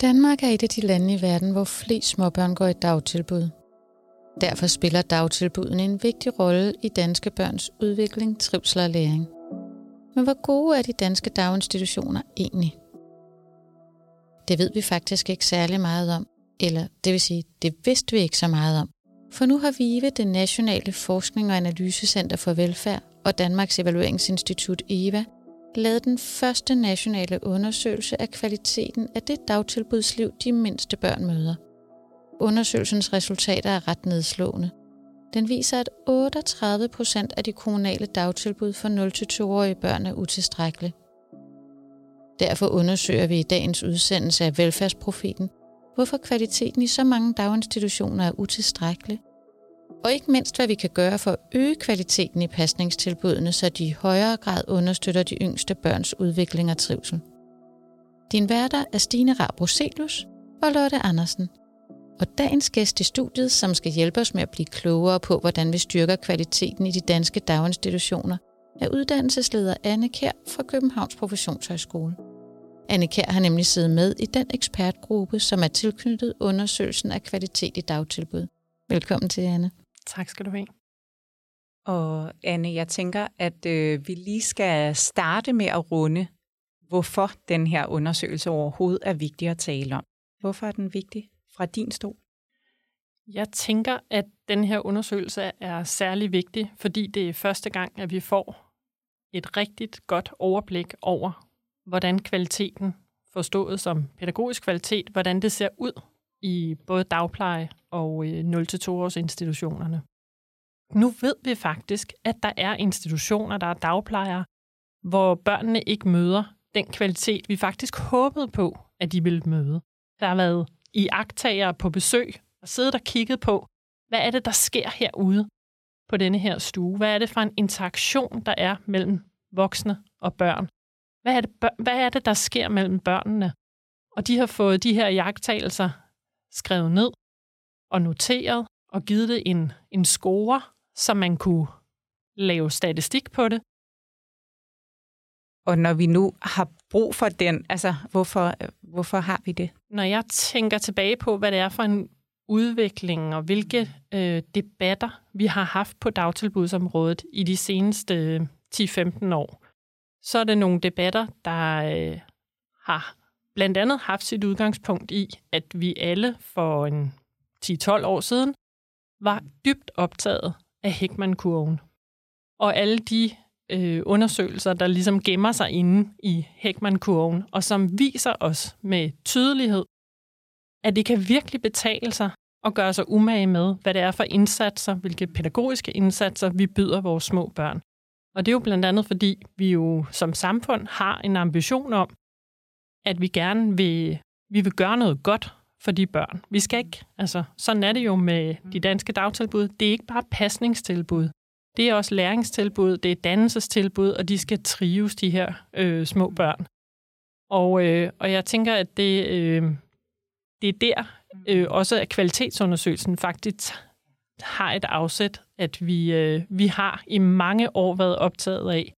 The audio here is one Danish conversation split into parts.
Danmark er et af de lande i verden, hvor flest småbørn går i dagtilbud. Derfor spiller dagtilbuden en vigtig rolle i danske børns udvikling, trivsel og læring. Men hvor gode er de danske daginstitutioner egentlig? Det ved vi faktisk ikke særlig meget om, eller det vil sige, det vidste vi ikke så meget om. For nu har VIVE, det Nationale Forskning- og Analysecenter for Velfærd, og Danmarks Evalueringsinstitut EVA, lavede den første nationale undersøgelse af kvaliteten af det dagtilbudsliv, de mindste børn møder. Undersøgelsens resultater er ret nedslående. Den viser, at 38 procent af de kommunale dagtilbud for 0-2-årige børn er utilstrækkelige. Derfor undersøger vi i dagens udsendelse af Velfærdsprofeten, hvorfor kvaliteten i så mange daginstitutioner er utilstrækkelig, og ikke mindst, hvad vi kan gøre for at øge kvaliteten i pasningstilbudene, så de i højere grad understøtter de yngste børns udvikling og trivsel. Din værter er Stine Rabroselius og Lotte Andersen. Og dagens gæst i studiet, som skal hjælpe os med at blive klogere på, hvordan vi styrker kvaliteten i de danske daginstitutioner, er uddannelsesleder Anne Kær fra Københavns Professionshøjskole. Anne Kær har nemlig siddet med i den ekspertgruppe, som er tilknyttet undersøgelsen af kvalitet i dagtilbud. Velkommen til, Anne. Tak skal du have. Og Anne, jeg tænker, at øh, vi lige skal starte med at runde, hvorfor den her undersøgelse overhovedet er vigtig at tale om. Hvorfor er den vigtig fra din stol? Jeg tænker, at den her undersøgelse er særlig vigtig, fordi det er første gang, at vi får et rigtigt godt overblik over, hvordan kvaliteten, forstået som pædagogisk kvalitet, hvordan det ser ud i både dagpleje og øh, 0-2-års institutionerne. Nu ved vi faktisk, at der er institutioner, der er dagplejere, hvor børnene ikke møder den kvalitet, vi faktisk håbede på, at de ville møde. Der har været i agtager på besøg og siddet og kigget på, hvad er det, der sker herude på denne her stue? Hvad er det for en interaktion, der er mellem voksne og børn? Hvad er det, hvad er det der sker mellem børnene? Og de har fået de her jagttagelser skrevet ned og noteret og givet det en, en score, så man kunne lave statistik på det. Og når vi nu har brug for den, altså hvorfor, hvorfor har vi det? Når jeg tænker tilbage på, hvad det er for en udvikling og hvilke øh, debatter vi har haft på dagtilbudsområdet i de seneste 10-15 år, så er det nogle debatter, der øh, har blandt andet haft sit udgangspunkt i, at vi alle for en 10-12 år siden var dybt optaget af Heckman-kurven. Og alle de øh, undersøgelser, der ligesom gemmer sig inde i Heckman-kurven, og som viser os med tydelighed, at det kan virkelig betale sig at gøre sig umage med, hvad det er for indsatser, hvilke pædagogiske indsatser vi byder vores små børn. Og det er jo blandt andet, fordi vi jo som samfund har en ambition om, at vi gerne vil, vi vil gøre noget godt for de børn. Vi skal ikke, altså sådan er det jo med de danske dagtilbud. Det er ikke bare pasningstilbud. Det er også læringstilbud, det er dannelsestilbud, og de skal trives, de her øh, små børn. Og, øh, og jeg tænker, at det, øh, det er der øh, også, at kvalitetsundersøgelsen faktisk har et afsæt, at vi, øh, vi har i mange år været optaget af,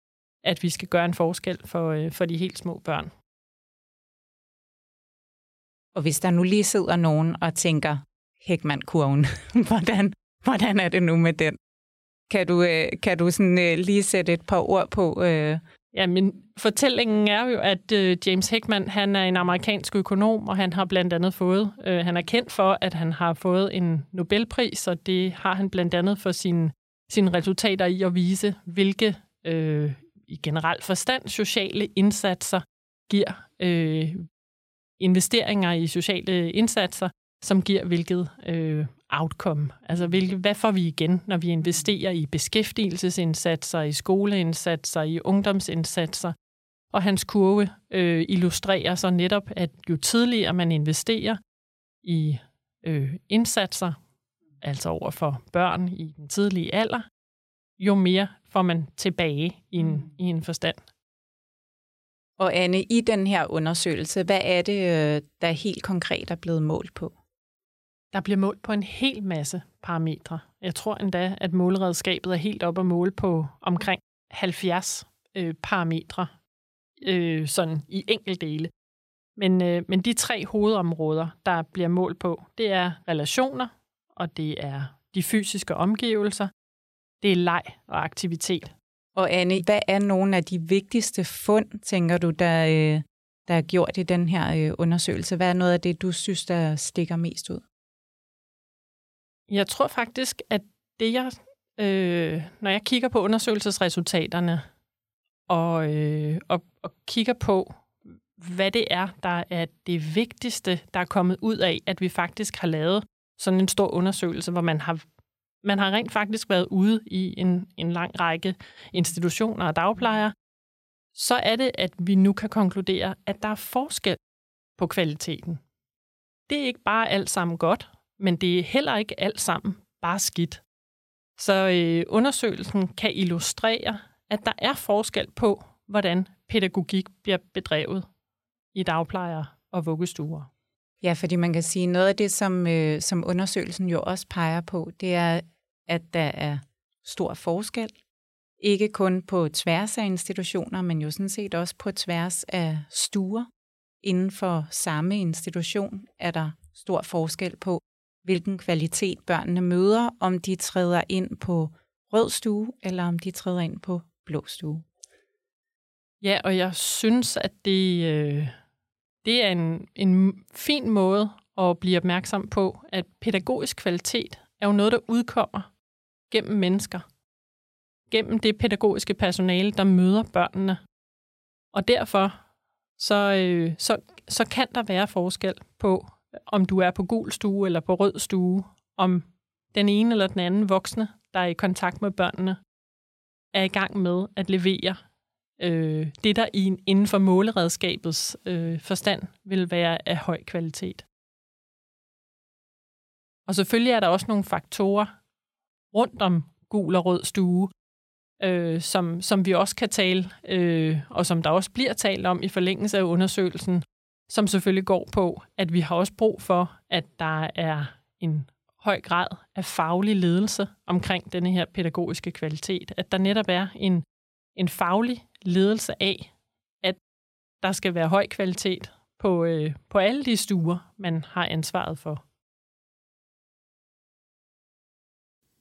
at vi skal gøre en forskel for, øh, for de helt små børn. Og hvis der nu lige sidder nogen og tænker, Hækman-kurven, hvordan, hvordan er det nu med den? Kan du, øh, kan du sådan, øh, lige sætte et par ord på? Øh... Ja, men fortællingen er jo, at øh, James Heckman, han er en amerikansk økonom, og han har blandt andet fået, øh, han er kendt for, at han har fået en Nobelpris, og det har han blandt andet for sine, sine resultater i at vise, hvilke øh, i generelt forstand sociale indsatser giver øh, investeringer i sociale indsatser, som giver hvilket øh, outcome. Altså, hvilke, hvad får vi igen, når vi investerer i beskæftigelsesindsatser, i skoleindsatser, i ungdomsindsatser? Og hans kurve øh, illustrerer så netop, at jo tidligere man investerer i øh, indsatser, altså over for børn i den tidlige alder, jo mere får man tilbage i en, mm. i en forstand. Og Anne, i den her undersøgelse, hvad er det, øh, der helt konkret er blevet målt på? Der bliver målt på en hel masse parametre. Jeg tror endda, at måleredskabet er helt op at måle på omkring 70 øh, parametre, øh, sådan i dele. Men, øh, men de tre hovedområder, der bliver målt på, det er relationer, og det er de fysiske omgivelser, det er leg og aktivitet. Og Anne, hvad er nogle af de vigtigste fund, tænker du, der, øh, der er gjort i den her øh, undersøgelse? Hvad er noget af det, du synes, der stikker mest ud? Jeg tror faktisk, at det jeg, øh, når jeg kigger på undersøgelsesresultaterne, og, øh, og, og kigger på, hvad det er, der er det vigtigste, der er kommet ud af, at vi faktisk har lavet sådan en stor undersøgelse, hvor man har, man har rent faktisk været ude i en, en lang række institutioner og dagplejere, så er det, at vi nu kan konkludere, at der er forskel på kvaliteten. Det er ikke bare alt sammen godt, men det er heller ikke alt sammen bare skidt. Så øh, undersøgelsen kan illustrere, at der er forskel på, hvordan pædagogik bliver bedrevet i dagplejer og vuggestuer. Ja, fordi man kan sige, noget af det, som, øh, som undersøgelsen jo også peger på, det er, at der er stor forskel. Ikke kun på tværs af institutioner, men jo sådan set også på tværs af stuer. Inden for samme institution er der stor forskel på, hvilken kvalitet børnene møder, om de træder ind på rød stue, eller om de træder ind på blå stue. Ja, og jeg synes, at det, øh, det er en, en fin måde at blive opmærksom på, at pædagogisk kvalitet er jo noget, der udkommer gennem mennesker. Gennem det pædagogiske personale, der møder børnene. Og derfor så, øh, så, så kan der være forskel på, om du er på gul stue eller på rød stue, om den ene eller den anden voksne, der er i kontakt med børnene, er i gang med at levere øh, det, der i, inden for måleredskabets øh, forstand vil være af høj kvalitet. Og selvfølgelig er der også nogle faktorer rundt om gul og rød stue, øh, som, som vi også kan tale, øh, og som der også bliver talt om i forlængelse af undersøgelsen, som selvfølgelig går på, at vi har også brug for, at der er en høj grad af faglig ledelse omkring denne her pædagogiske kvalitet. At der netop er en, en faglig ledelse af, at der skal være høj kvalitet på, øh, på alle de stuer, man har ansvaret for.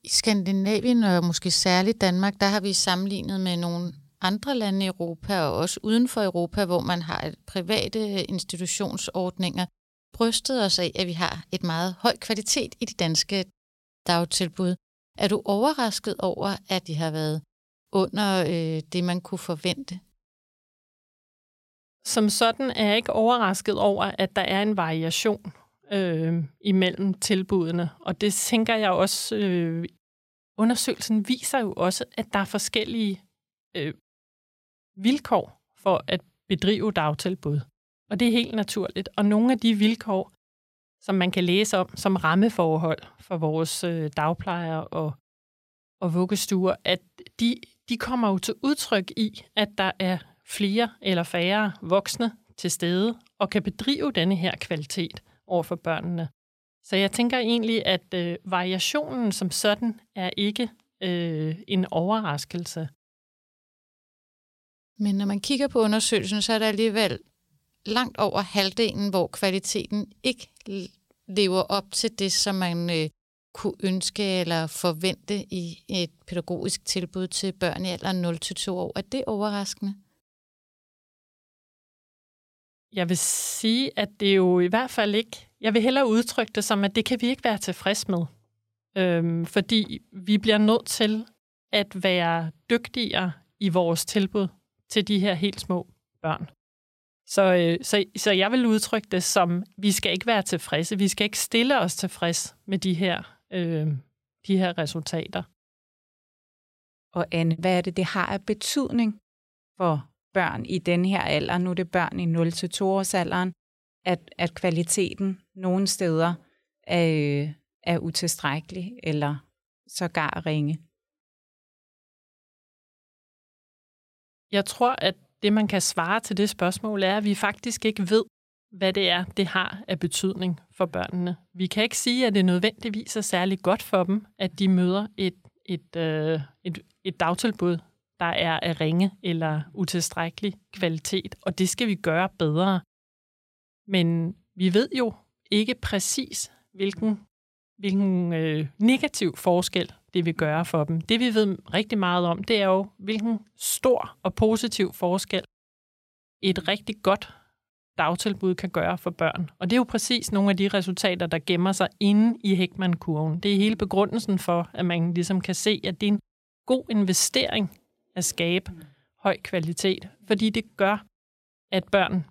I Skandinavien og måske særligt Danmark, der har vi sammenlignet med nogle andre lande i Europa og også uden for Europa, hvor man har private institutionsordninger, brystet os af, at vi har et meget høj kvalitet i de danske dagtilbud. Er du overrasket over, at de har været under øh, det, man kunne forvente? Som sådan er jeg ikke overrasket over, at der er en variation øh, imellem tilbudene. Og det tænker jeg også, øh, undersøgelsen viser jo også, at der er forskellige øh, vilkår for at bedrive dagtilbud. Og det er helt naturligt. Og nogle af de vilkår, som man kan læse om som rammeforhold for vores øh, dagplejere og, og vuggestuer, at de, de kommer jo til udtryk i, at der er flere eller færre voksne til stede og kan bedrive denne her kvalitet over for børnene. Så jeg tænker egentlig, at øh, variationen som sådan er ikke øh, en overraskelse. Men når man kigger på undersøgelsen, så er der alligevel langt over halvdelen, hvor kvaliteten ikke lever op til det, som man øh, kunne ønske eller forvente i et pædagogisk tilbud til børn i alderen 0-2 år. Er det overraskende? Jeg vil sige, at det jo i hvert fald ikke... Jeg vil hellere udtrykke det som, at det kan vi ikke være tilfreds med. Øhm, fordi vi bliver nødt til at være dygtigere i vores tilbud til de her helt små børn. Så, øh, så, så jeg vil udtrykke det som, vi skal ikke være tilfredse. Vi skal ikke stille os tilfreds med de her, øh, de her resultater. Og Anne, hvad er det, det har af betydning for børn i den her alder, nu er det børn i 0-2 års alderen, at, at kvaliteten nogle steder er, øh, er utilstrækkelig eller sågar ringe? Jeg tror, at det, man kan svare til det spørgsmål, er, at vi faktisk ikke ved, hvad det er, det har af betydning for børnene. Vi kan ikke sige, at det nødvendigvis er særlig godt for dem, at de møder et, et, øh, et, et dagtilbud, der er af ringe eller utilstrækkelig kvalitet, og det skal vi gøre bedre. Men vi ved jo ikke præcis, hvilken, hvilken øh, negativ forskel det vil gøre for dem. Det vi ved rigtig meget om, det er jo, hvilken stor og positiv forskel et rigtig godt dagtilbud kan gøre for børn. Og det er jo præcis nogle af de resultater, der gemmer sig inde i Hækman-kurven. Det er hele begrundelsen for, at man ligesom kan se, at det er en god investering at skabe høj kvalitet, fordi det gør, at børn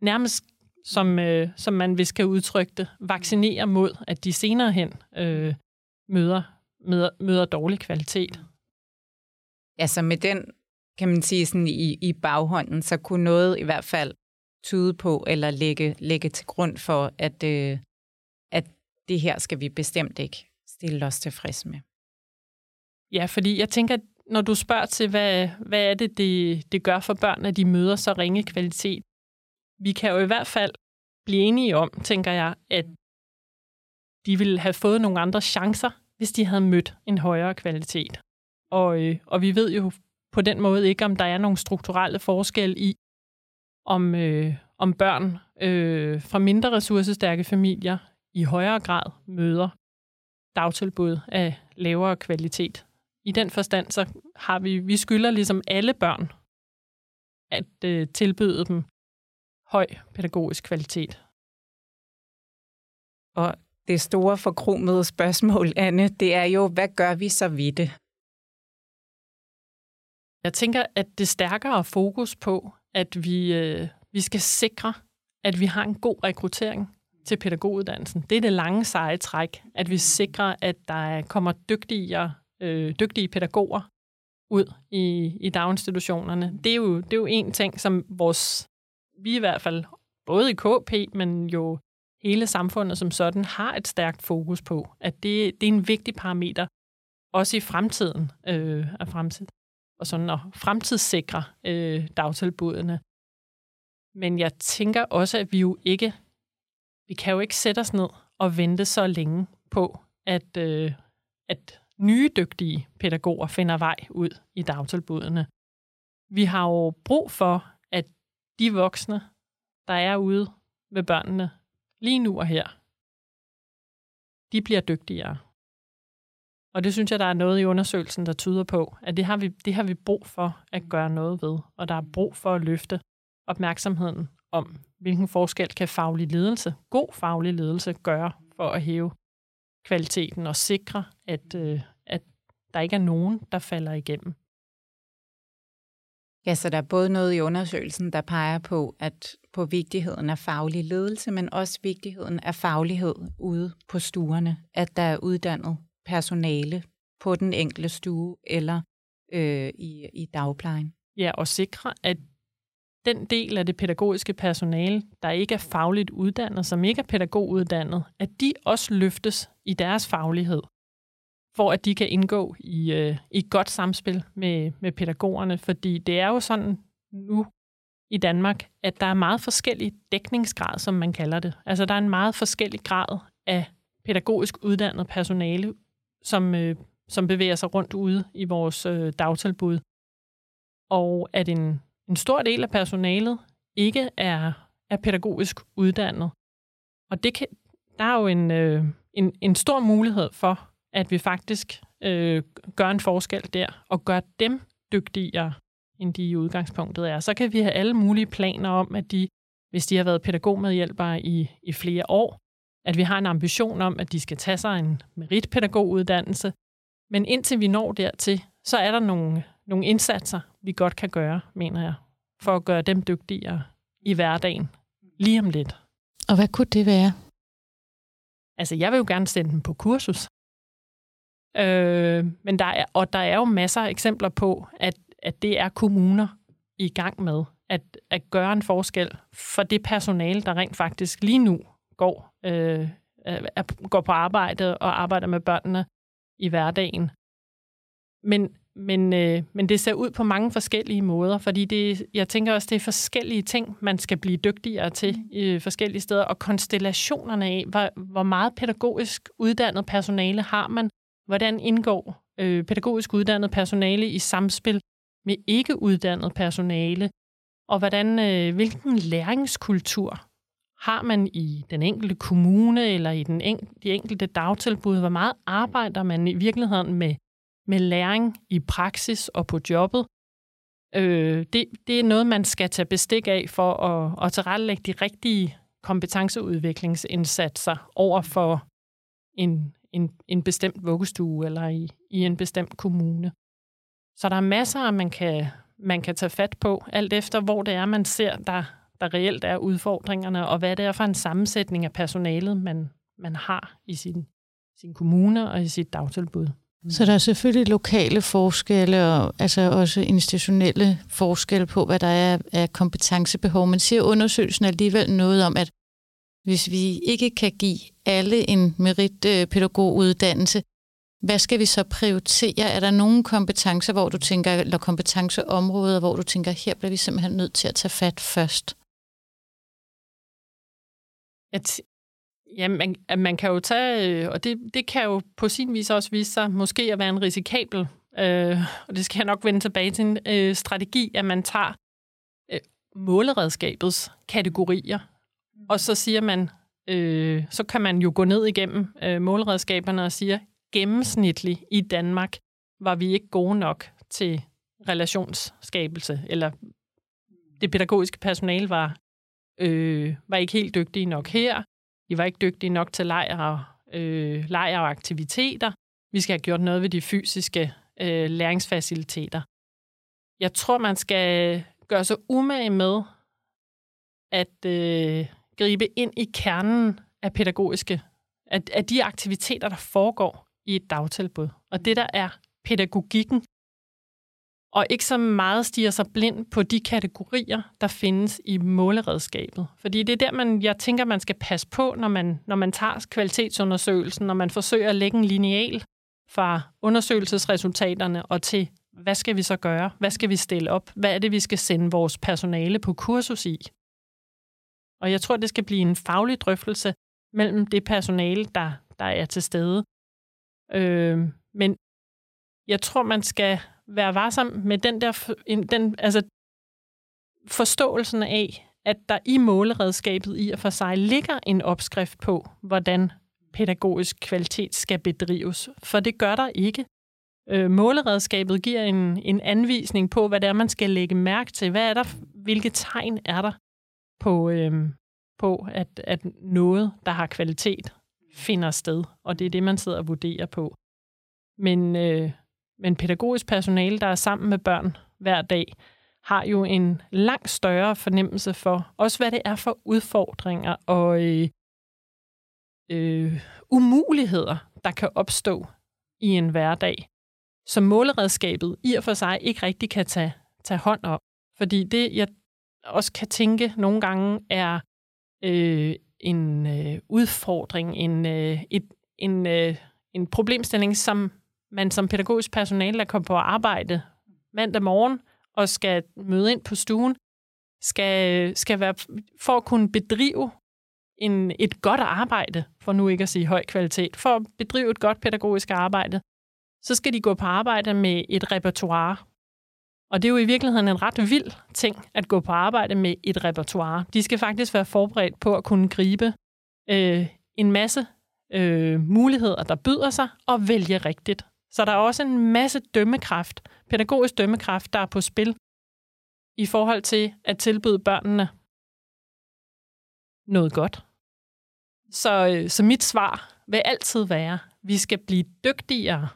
nærmest som, øh, som man hvis kan udtrykke det, vaccinerer mod, at de senere hen øh, møder, møder, møder dårlig kvalitet. Altså med den, kan man sige, sådan i, i baghånden, så kunne noget i hvert fald tyde på, eller lægge, lægge til grund for, at, øh, at det her skal vi bestemt ikke stille os tilfreds med. Ja, fordi jeg tænker, når du spørger til, hvad, hvad er det, det, det gør for børn, at de møder så ringe kvalitet, vi kan jo i hvert fald blive enige om, tænker jeg, at de ville have fået nogle andre chancer, hvis de havde mødt en højere kvalitet. Og, øh, og vi ved jo på den måde ikke, om der er nogle strukturelle forskelle i, om, øh, om børn øh, fra mindre ressourcestærke familier i højere grad møder dagtilbud af lavere kvalitet. I den forstand, så har vi, vi skylder ligesom alle børn at øh, tilbyde dem høj pædagogisk kvalitet. Og det store forkromede spørgsmål, Anne, det er jo, hvad gør vi så ved det? Jeg tænker, at det stærkere fokus på, at vi, øh, vi skal sikre, at vi har en god rekruttering til pædagoguddannelsen. Det er det lange seje træk, at vi sikrer, at der kommer dygtigere, øh, dygtige pædagoger ud i, i daginstitutionerne. Det er, jo, det er jo en ting, som vores vi i hvert fald, både i KP, men jo hele samfundet som sådan, har et stærkt fokus på, at det, det er en vigtig parameter, også i fremtiden øh, af fremtid, og sådan at fremtidssikre øh, dagtilbudene. Men jeg tænker også, at vi jo ikke, vi kan jo ikke sætte os ned og vente så længe på, at, øh, at nye dygtige pædagoger finder vej ud i dagtilbudene. Vi har jo brug for, at de voksne, der er ude med børnene lige nu og her, de bliver dygtigere. Og det synes jeg, der er noget i undersøgelsen, der tyder på, at det har vi, det har vi brug for at gøre noget ved. Og der er brug for at løfte opmærksomheden om, hvilken forskel kan faglig ledelse, god faglig ledelse, gøre for at hæve kvaliteten og sikre, at, øh, at der ikke er nogen, der falder igennem. Ja, så der er både noget i undersøgelsen, der peger på, at på vigtigheden af faglig ledelse, men også vigtigheden af faglighed ude på stuerne, at der er uddannet personale på den enkelte stue eller øh, i, i dagplejen. Ja, og sikre, at den del af det pædagogiske personale, der ikke er fagligt uddannet, som ikke er pædagoguddannet, at de også løftes i deres faglighed for at de kan indgå i, øh, i et godt samspil med, med pædagogerne. Fordi det er jo sådan nu i Danmark, at der er meget forskellig dækningsgrad, som man kalder det. Altså der er en meget forskellig grad af pædagogisk uddannet personale, som, øh, som bevæger sig rundt ude i vores øh, dagtilbud. Og at en, en stor del af personalet ikke er, er pædagogisk uddannet. Og det kan, der er jo en, øh, en, en stor mulighed for, at vi faktisk øh, gør en forskel der, og gør dem dygtigere, end de i udgangspunktet er. Så kan vi have alle mulige planer om, at de, hvis de har været pædagogmedhjælpere i, i flere år, at vi har en ambition om, at de skal tage sig en meritpædagoguddannelse. Men indtil vi når dertil, så er der nogle, nogle indsatser, vi godt kan gøre, mener jeg, for at gøre dem dygtigere i hverdagen lige om lidt. Og hvad kunne det være? Altså, jeg vil jo gerne sende dem på kursus. Øh, men der er, og der er jo masser af eksempler på, at, at det er kommuner i gang med at, at gøre en forskel for det personale, der rent faktisk lige nu går, øh, går på arbejde og arbejder med børnene i hverdagen. Men, men, øh, men det ser ud på mange forskellige måder, fordi det, jeg tænker også, det er forskellige ting, man skal blive dygtigere til i forskellige steder, og konstellationerne af, hvor, hvor meget pædagogisk uddannet personale har man, Hvordan indgår øh, pædagogisk uddannet personale i samspil med ikke uddannet personale? Og hvordan, øh, hvilken læringskultur har man i den enkelte kommune eller i den en, de enkelte dagtilbud? Hvor meget arbejder man i virkeligheden med, med læring i praksis og på jobbet? Øh, det, det er noget, man skal tage bestik af for at, at tilrettelægge de rigtige kompetenceudviklingsindsatser over for en, en, en bestemt vuggestue eller i, i en bestemt kommune. Så der er masser, man kan, man kan tage fat på, alt efter hvor det er, man ser, der, der reelt er udfordringerne, og hvad det er for en sammensætning af personalet, man, man har i sin, sin kommune og i sit dagtilbud. Mm. Så der er selvfølgelig lokale forskelle og altså også institutionelle forskelle på, hvad der er af kompetencebehov. Men siger undersøgelsen alligevel noget om, at hvis vi ikke kan give alle en meritpædagoguddannelse, hvad skal vi så prioritere? Er der nogle kompetencer, hvor du tænker, eller kompetenceområder, hvor du tænker, her bliver vi simpelthen nødt til at tage fat først? At, ja, man, at man kan jo tage, øh, og det, det kan jo på sin vis også vise sig måske at være en risikabel, øh, og det skal jeg nok vende tilbage til en øh, strategi, at man tager øh, måleredskabets kategorier, og så siger man, øh, så kan man jo gå ned igennem øh, måleredskaberne og sige, gennemsnitligt i Danmark var vi ikke gode nok til relationsskabelse, eller det pædagogiske personale var, øh, var ikke helt dygtige nok her. I var ikke dygtige nok til lejr og, øh, lejr og aktiviteter. Vi skal have gjort noget ved de fysiske øh, læringsfaciliteter. Jeg tror, man skal gøre sig umage med at øh, gribe ind i kernen af pædagogiske, af, af de aktiviteter, der foregår i et dagtilbud. Og det, der er pædagogikken, og ikke så meget stiger sig blind på de kategorier, der findes i måleredskabet. Fordi det er der, man, jeg tænker, man skal passe på, når man, når man tager kvalitetsundersøgelsen, når man forsøger at lægge en lineal fra undersøgelsesresultaterne og til, hvad skal vi så gøre? Hvad skal vi stille op? Hvad er det, vi skal sende vores personale på kursus i? Og jeg tror, det skal blive en faglig drøftelse mellem det personale, der, der er til stede. Øh, men jeg tror, man skal være varsom med den der den, altså, forståelsen af, at der i måleredskabet i og for sig ligger en opskrift på, hvordan pædagogisk kvalitet skal bedrives. For det gør der ikke. Øh, måleredskabet giver en, en anvisning på, hvad det er, man skal lægge mærke til. Hvad er der, hvilke tegn er der på, øh, på at, at noget, der har kvalitet, finder sted. Og det er det, man sidder og vurderer på. Men, øh, men pædagogisk personale, der er sammen med børn hver dag, har jo en langt større fornemmelse for også, hvad det er for udfordringer og øh, øh, umuligheder, der kan opstå i en hverdag, som måleredskabet i og for sig ikke rigtig kan tage, tage hånd om. Fordi det, jeg også kan tænke nogle gange, er øh, en øh, udfordring, en, øh, et, en, øh, en problemstilling, som man som pædagogisk personale, der kommer på arbejde mandag morgen og skal møde ind på stuen, skal, skal være, for at kunne bedrive en, et godt arbejde, for nu ikke at sige høj kvalitet, for at bedrive et godt pædagogisk arbejde, så skal de gå på arbejde med et repertoire. Og det er jo i virkeligheden en ret vild ting at gå på arbejde med et repertoire. De skal faktisk være forberedt på at kunne gribe øh, en masse øh, muligheder, der byder sig, og vælge rigtigt. Så der er også en masse dømmekraft, pædagogisk dømmekraft, der er på spil i forhold til at tilbyde børnene noget godt. Så, øh, så mit svar vil altid være, vi skal blive dygtigere.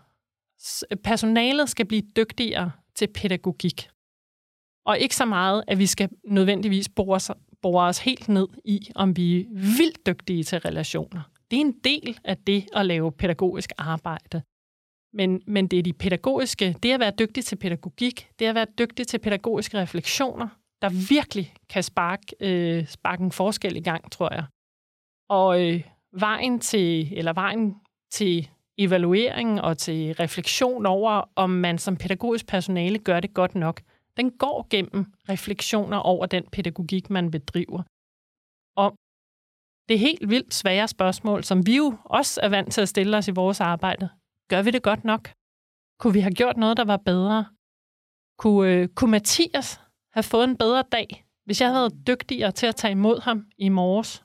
Personalet skal blive dygtigere til pædagogik. Og ikke så meget, at vi skal nødvendigvis bore os, bore os helt ned i, om vi er vildt dygtige til relationer. Det er en del af det at lave pædagogisk arbejde. Men, men det er de pædagogiske, det at være dygtig til pædagogik, det at være dygtig til pædagogiske refleksioner, der virkelig kan sparke, øh, sparke en forskel i gang, tror jeg. Og øh, vejen til, eller vejen til evaluering og til refleksion over, om man som pædagogisk personale gør det godt nok, den går gennem refleksioner over den pædagogik, man bedriver. Og det er helt vildt svære spørgsmål, som vi jo også er vant til at stille os i vores arbejde. Gør vi det godt nok? Kunne vi have gjort noget, der var bedre? Kunne, øh, kunne Mathias have fået en bedre dag, hvis jeg havde været dygtigere til at tage imod ham i morges?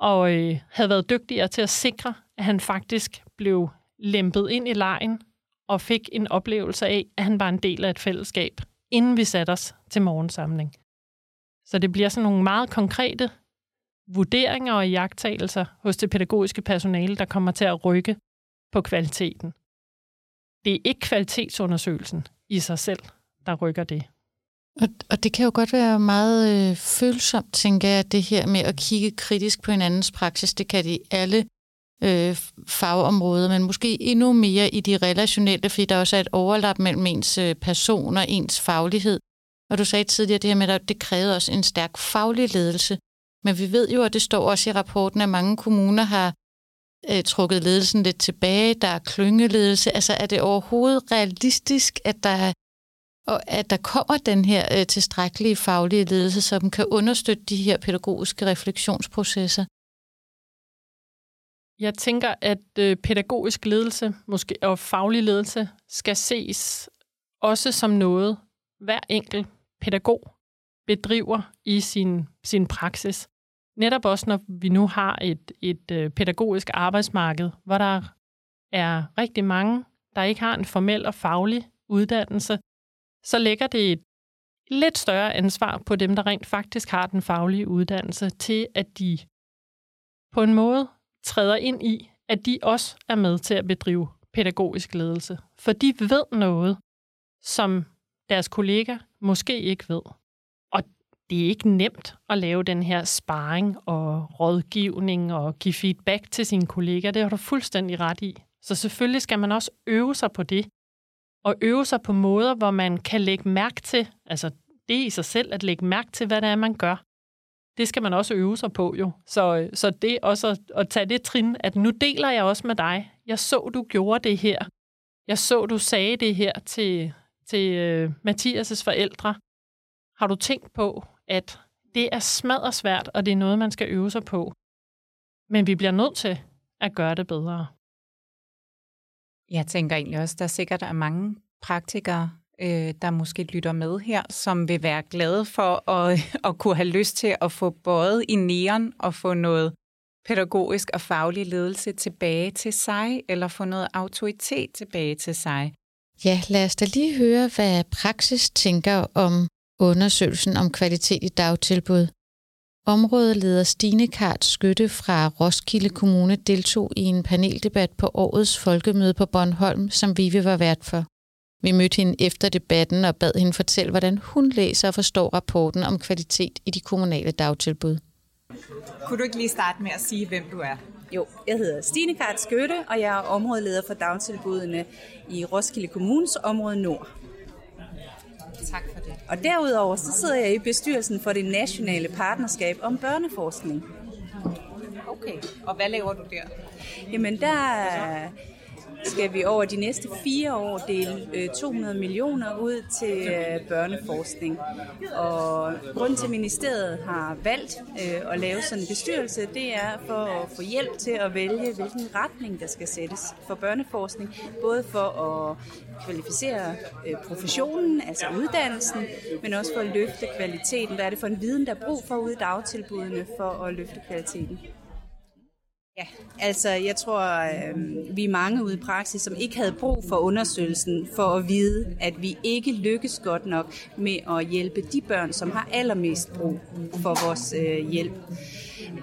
og øh, havde været dygtigere til at sikre, at han faktisk blev lempet ind i lejen og fik en oplevelse af, at han var en del af et fællesskab, inden vi satte os til morgensamling. Så det bliver sådan nogle meget konkrete vurderinger og jagttagelser hos det pædagogiske personale, der kommer til at rykke på kvaliteten. Det er ikke kvalitetsundersøgelsen i sig selv, der rykker det. Og, og det kan jo godt være meget øh, følsomt, tænker jeg, det her med at kigge kritisk på hinandens praksis. Det kan de alle øh, fagområder, men måske endnu mere i de relationelle, fordi der også er et overlap mellem ens øh, person og ens faglighed. Og du sagde tidligere det her med, at det krævede også en stærk faglig ledelse. Men vi ved jo, at det står også i rapporten, at mange kommuner har øh, trukket ledelsen lidt tilbage. Der er klyngeledelse. Altså er det overhovedet realistisk, at der, og at der kommer den her øh, tilstrækkelige faglige ledelse, som kan understøtte de her pædagogiske refleksionsprocesser? Jeg tænker, at øh, pædagogisk ledelse måske, og faglig ledelse skal ses også som noget, hver enkelt pædagog bedriver i sin, sin praksis. Netop også, når vi nu har et, et øh, pædagogisk arbejdsmarked, hvor der er rigtig mange, der ikke har en formel og faglig uddannelse, så lægger det et lidt større ansvar på dem, der rent faktisk har den faglige uddannelse, til at de på en måde træder ind i, at de også er med til at bedrive pædagogisk ledelse. For de ved noget, som deres kollega måske ikke ved. Det er ikke nemt at lave den her sparring og rådgivning og give feedback til sine kollegaer. Det har du fuldstændig ret i. Så selvfølgelig skal man også øve sig på det. Og øve sig på måder, hvor man kan lægge mærke til, altså det i sig selv, at lægge mærke til, hvad det er, man gør. Det skal man også øve sig på jo. Så, så det også at, at tage det trin, at nu deler jeg også med dig. Jeg så, du gjorde det her. Jeg så, du sagde det her til, til uh, Mathias' forældre. Har du tænkt på, at det er smadret svært, og det er noget, man skal øve sig på. Men vi bliver nødt til at gøre det bedre. Jeg tænker egentlig også, der sikkert er mange praktikere, øh, der måske lytter med her, som vil være glade for at, at kunne have lyst til at få både i næren og få noget pædagogisk og faglig ledelse tilbage til sig, eller få noget autoritet tilbage til sig. Ja, lad os da lige høre, hvad Praksis tænker om undersøgelsen om kvalitet i dagtilbud. Områdeleder Stine Kart Skytte fra Roskilde Kommune deltog i en paneldebat på årets folkemøde på Bornholm, som Vive var vært for. Vi mødte hende efter debatten og bad hende fortælle, hvordan hun læser og forstår rapporten om kvalitet i de kommunale dagtilbud. Kunne du ikke lige starte med at sige, hvem du er? Jo, jeg hedder Stine Kart Skøtte, og jeg er områdeleder for dagtilbudene i Roskilde Kommunes område Nord. Tak for det. Og derudover så sidder jeg i bestyrelsen for det nationale partnerskab om børneforskning. Okay, og hvad laver du der? Jamen der skal vi over de næste fire år dele øh, 200 millioner ud til øh, børneforskning. Og grunden til, at ministeriet har valgt øh, at lave sådan en bestyrelse, det er for at få hjælp til at vælge, hvilken retning der skal sættes for børneforskning. Både for at kvalificere professionen, altså uddannelsen, men også for at løfte kvaliteten. Hvad er det for en viden, der er brug for ude i dagtilbudene for at løfte kvaliteten? Ja, altså jeg tror, øh, vi er mange ude i praksis, som ikke havde brug for undersøgelsen for at vide, at vi ikke lykkes godt nok med at hjælpe de børn, som har allermest brug for vores øh, hjælp.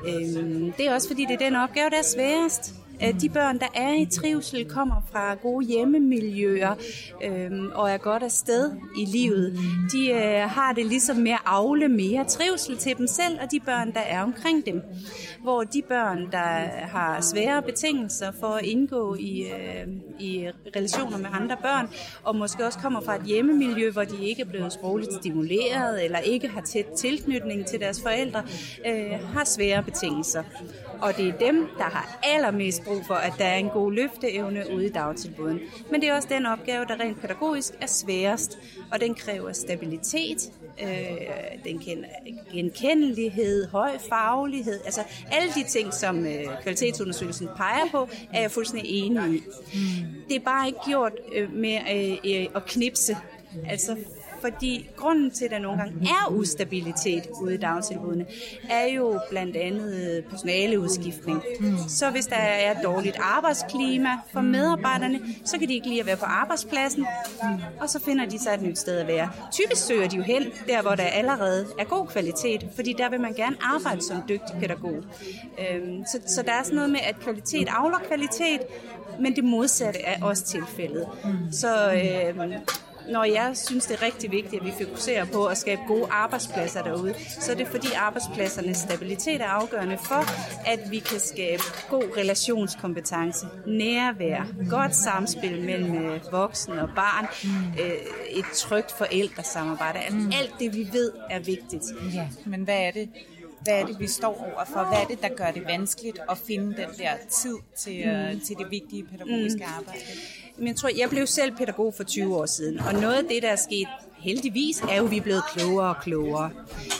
Øh, det er også fordi, det er den opgave, der er sværest Øh, de børn, der er i trivsel, kommer fra gode hjemmemiljøer øh, og er godt afsted i livet. De øh, har det ligesom med at afle mere trivsel til dem selv og de børn, der er omkring dem. Hvor de børn, der har svære betingelser for at indgå i, øh, i relationer med andre børn, og måske også kommer fra et hjemmemiljø, hvor de ikke er blevet sprogligt stimuleret, eller ikke har tæt tilknytning til deres forældre, øh, har svære betingelser og det er dem, der har allermest brug for, at der er en god løfteevne ude i dagtilbuden. Men det er også den opgave, der rent pædagogisk er sværest, og den kræver stabilitet, øh, den kender genkendelighed, høj faglighed, altså alle de ting, som øh, kvalitetsundersøgelsen peger på, er jeg fuldstændig enig i. Det er bare ikke gjort øh, med øh, øh, at knipse. Altså fordi grunden til, at der nogle gange er ustabilitet ude i dagtilbudene, er jo blandt andet øh, personaleudskiftning. Mm. Så hvis der er dårligt arbejdsklima for medarbejderne, så kan de ikke lide at være på arbejdspladsen, og så finder de sig et nyt sted at være. Typisk søger de jo hen, der hvor der allerede er god kvalitet, fordi der vil man gerne arbejde som dygtig pædagog. Øhm, så, så der er sådan noget med, at kvalitet afler kvalitet, men det modsatte er også tilfældet. Så øh, når jeg synes, det er rigtig vigtigt, at vi fokuserer på at skabe gode arbejdspladser derude, så er det fordi arbejdspladsernes stabilitet er afgørende for, at vi kan skabe god relationskompetence, nærvær, godt samspil mellem øh, voksen og barn, øh, et trygt forældresamarbejde. Alt det, vi ved, er vigtigt. Ja, men hvad er det, hvad er det, vi står overfor? Hvad er det, der gør det vanskeligt at finde den der tid til, mm. til det vigtige pædagogiske mm. arbejde? Men jeg tror, jeg blev selv pædagog for 20 år siden, og noget af det, der er sket heldigvis, er jo, at vi er blevet klogere og klogere.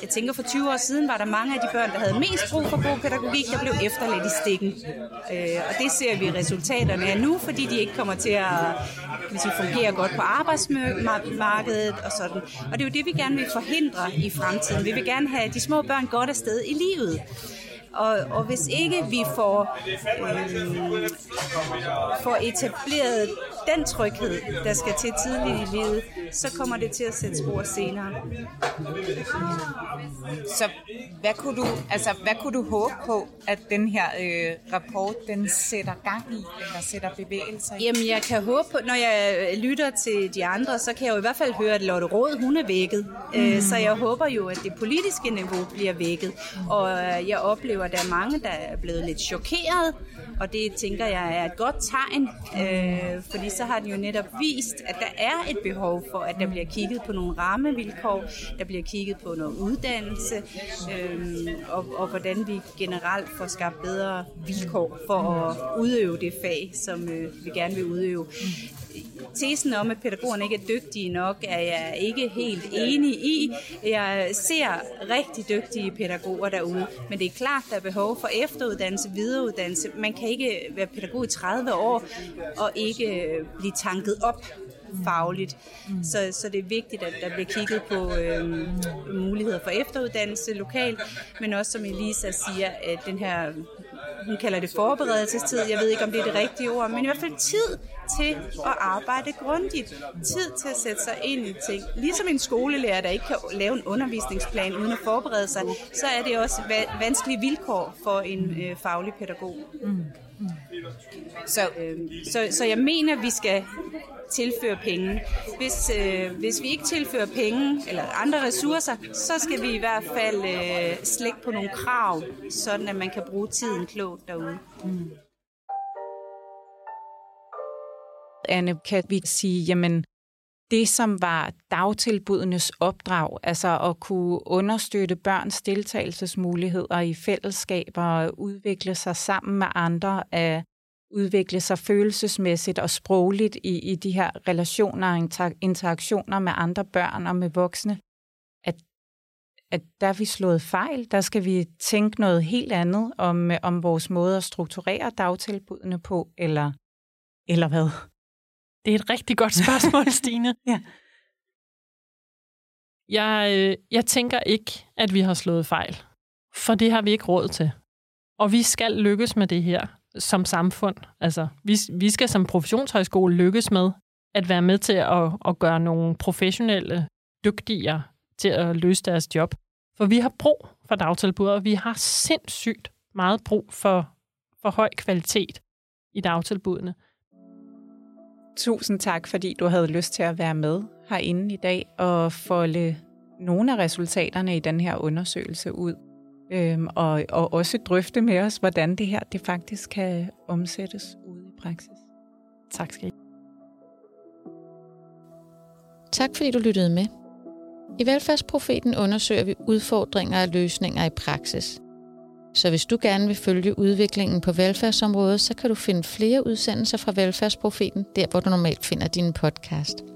Jeg tænker, for 20 år siden var der mange af de børn, der havde mest brug for god pædagogik, der blev efterladt i stikken. Øh, og det ser vi resultaterne af nu, fordi de ikke kommer til at hvis vi fungere godt på arbejdsmarkedet og sådan. Og det er jo det, vi gerne vil forhindre i fremtiden. Vi vil gerne have de små børn godt afsted i livet. Og, og hvis ikke vi får, øh, får etableret den tryghed, der skal til tidligt i livet, så kommer det til at sætte spor senere. Så hvad kunne du, altså, hvad kunne du håbe på, at den her øh, rapport den sætter gang i, eller sætter bevægelser i? Jamen, jeg kan håbe på, når jeg lytter til de andre, så kan jeg jo i hvert fald høre, at Lotte Råd, hun er vækket. Øh, mm. Så jeg håber jo, at det politiske niveau bliver vækket. Og jeg oplever, at der er mange, der er blevet lidt chokeret, og det tænker jeg er et godt tegn, øh, fordi så har den jo netop vist, at der er et behov for, at der bliver kigget på nogle rammevilkår, der bliver kigget på noget uddannelse, øh, og, og hvordan vi generelt får skabt bedre vilkår for at udøve det fag, som øh, vi gerne vil udøve tesen om, at pædagogerne ikke er dygtige nok, er jeg ikke helt enig i. Jeg ser rigtig dygtige pædagoger derude, men det er klart, der er behov for efteruddannelse, videreuddannelse. Man kan ikke være pædagog i 30 år og ikke blive tanket op fagligt. Mm. Så, så det er vigtigt, at der bliver kigget på øh, muligheder for efteruddannelse lokalt, men også som Elisa siger, at den her hun kalder det forberedelsestid, jeg ved ikke, om det er det rigtige ord, men i hvert fald tid til at arbejde grundigt. Tid til at sætte sig ind i ting. Ligesom en skolelærer, der ikke kan lave en undervisningsplan uden at forberede sig, så er det også vanskelige vilkår for en øh, faglig pædagog. Mm. Mm. Så, øh, så, så jeg mener, vi skal tilføre penge. Hvis, øh, hvis vi ikke tilfører penge eller andre ressourcer, så skal vi i hvert fald øh, slække på nogle krav, sådan at man kan bruge tiden klogt derude. Mm. Anne, kan vi sige, jamen det, som var dagtilbudenes opdrag, altså at kunne understøtte børns deltagelsesmuligheder i fællesskaber og udvikle sig sammen med andre, er, udvikle sig følelsesmæssigt og sprogligt i, i de her relationer og interaktioner med andre børn og med voksne, at, at der er vi slået fejl. Der skal vi tænke noget helt andet om, om vores måde at strukturere dagtilbudene på, eller, eller hvad? Det er et rigtig godt spørgsmål, Stine. ja. Jeg, øh, jeg tænker ikke, at vi har slået fejl, for det har vi ikke råd til. Og vi skal lykkes med det her som samfund. Altså, vi, vi skal som professionshøjskole lykkes med at være med til at, at gøre nogle professionelle dygtigere til at løse deres job. For vi har brug for dagtilbud, og vi har sindssygt meget brug for, for høj kvalitet i dagtilbudene. Tusind tak, fordi du havde lyst til at være med herinde i dag og folde nogle af resultaterne i den her undersøgelse ud. Øhm, og, og også drøfte med os, hvordan det her det faktisk kan omsættes ude i praksis. Tak skal I. Tak fordi du lyttede med. I Velfærdsprofeten undersøger vi udfordringer og løsninger i praksis. Så hvis du gerne vil følge udviklingen på velfærdsområdet, så kan du finde flere udsendelser fra Velfærdsprofeten, der hvor du normalt finder din podcast.